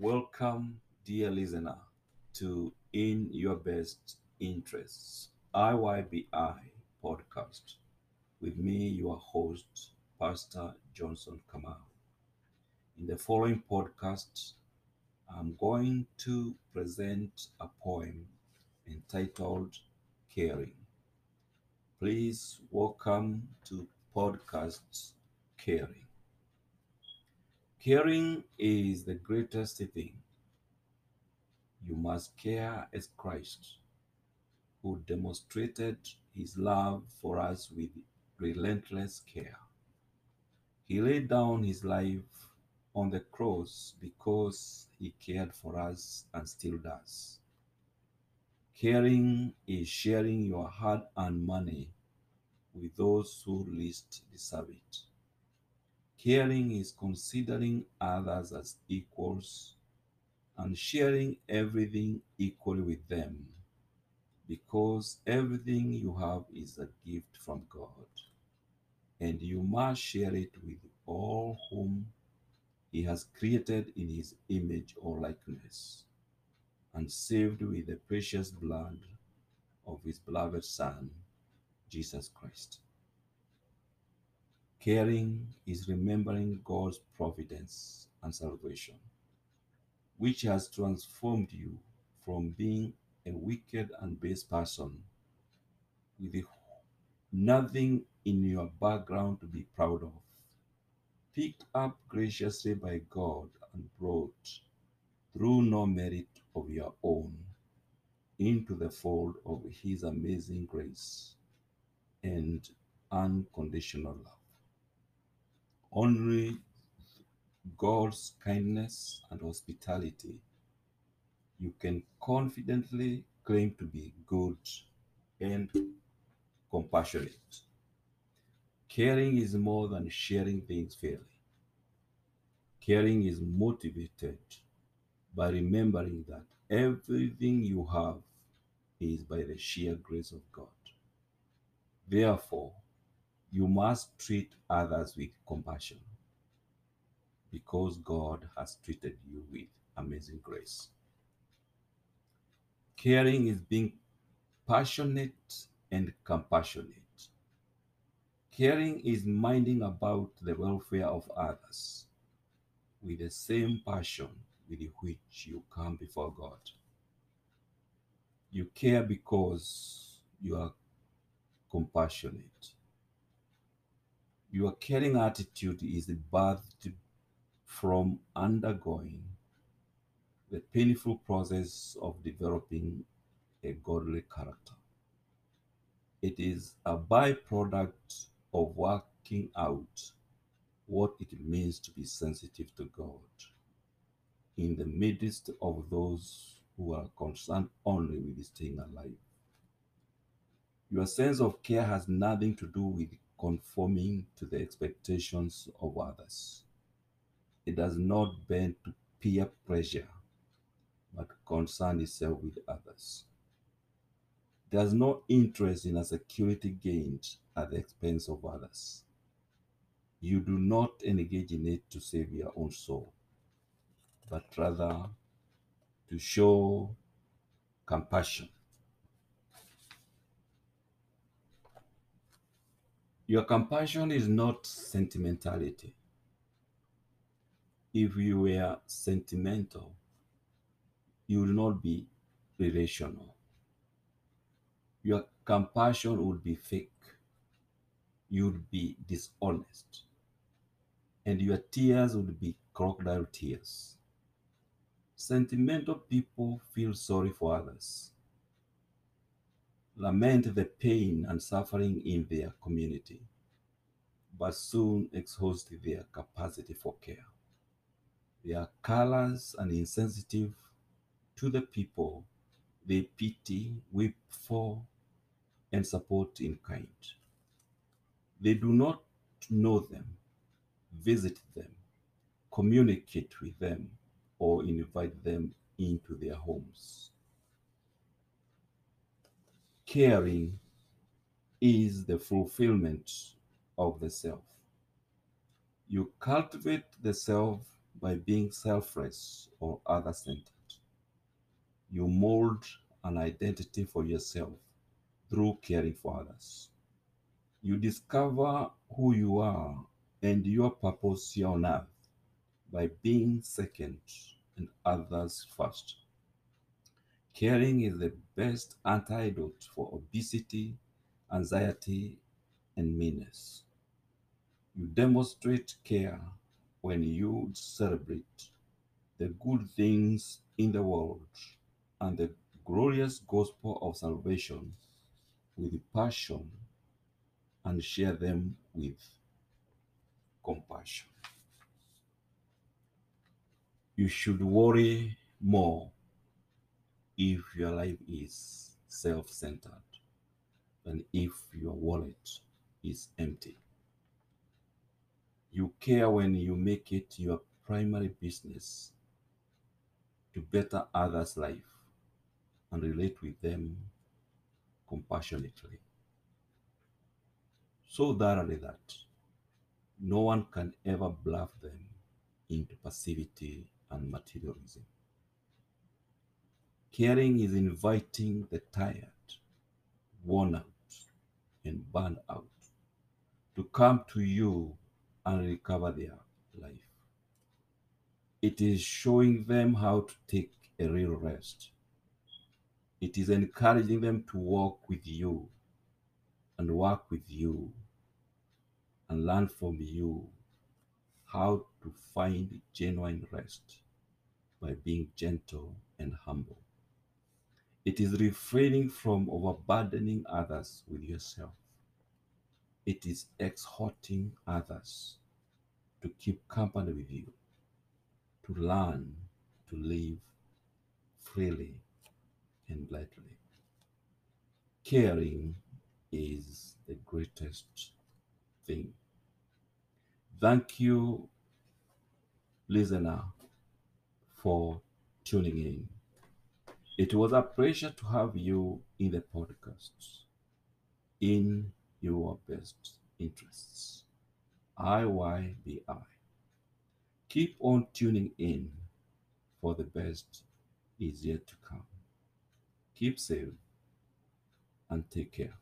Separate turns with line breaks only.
Welcome, dear listener, to In Your Best Interests, IYBI podcast. With me, your host, Pastor Johnson Kamau. In the following podcast, I'm going to present a poem entitled Caring. Please welcome to podcast Caring. Caring is the greatest thing. You must care as Christ, who demonstrated his love for us with relentless care. He laid down his life on the cross because he cared for us and still does. Caring is sharing your hard earned money with those who least deserve it. Caring is considering others as equals and sharing everything equally with them because everything you have is a gift from God and you must share it with all whom He has created in His image or likeness and saved with the precious blood of His beloved Son, Jesus Christ. Caring is remembering God's providence and salvation, which has transformed you from being a wicked and base person with nothing in your background to be proud of, picked up graciously by God and brought through no merit of your own into the fold of His amazing grace and unconditional love. Only God's kindness and hospitality you can confidently claim to be good and compassionate. Caring is more than sharing things fairly. Caring is motivated by remembering that everything you have is by the sheer grace of God. Therefore, you must treat others with compassion because God has treated you with amazing grace. Caring is being passionate and compassionate. Caring is minding about the welfare of others with the same passion with which you come before God. You care because you are compassionate. Your caring attitude is birthed from undergoing the painful process of developing a godly character. It is a byproduct of working out what it means to be sensitive to God in the midst of those who are concerned only with staying alive. Your sense of care has nothing to do with conforming to the expectations of others. It does not bend to peer pressure, but concern itself with others. There is no interest in a security gained at the expense of others. You do not engage in it to save your own soul, but rather to show compassion. Your compassion is not sentimentality. If you were sentimental, you will not be relational. Your compassion would be fake. You would be dishonest. And your tears would be crocodile tears. Sentimental people feel sorry for others, lament the pain and suffering in their community, but soon exhaust their capacity for care. They are callous and insensitive to the people they pity, weep for, and support in kind. They do not know them, visit them, communicate with them, or invite them into their homes. Caring is the fulfillment of the self. You cultivate the self by being selfless or other centered. You mold an identity for yourself through caring for others. You discover who you are and your purpose here on earth by being second and others first. Caring is the best antidote for obesity, anxiety, and meanness. You demonstrate care when you celebrate the good things in the world and the glorious gospel of salvation with passion and share them with compassion. You should worry more if your life is self centered and if your wallet is empty. You care when you make it your primary business to better others' life and relate with them compassionately. So thoroughly that no one can ever bluff them into passivity and materialism. Caring is inviting the tired, worn out, and burned out to come to you and recover their life. It is showing them how to take a real rest. It is encouraging them to walk with you and work with you and learn from you how to find genuine rest by being gentle and humble. It is refraining from overburdening others with yourself. It is exhorting others to keep company with you, to learn to live freely and lightly. Caring is the greatest thing. Thank you, listener, for tuning in. It was a pleasure to have you in the podcast in your best interests. IYBI. Keep on tuning in, for the best is yet to come. Keep safe and take care.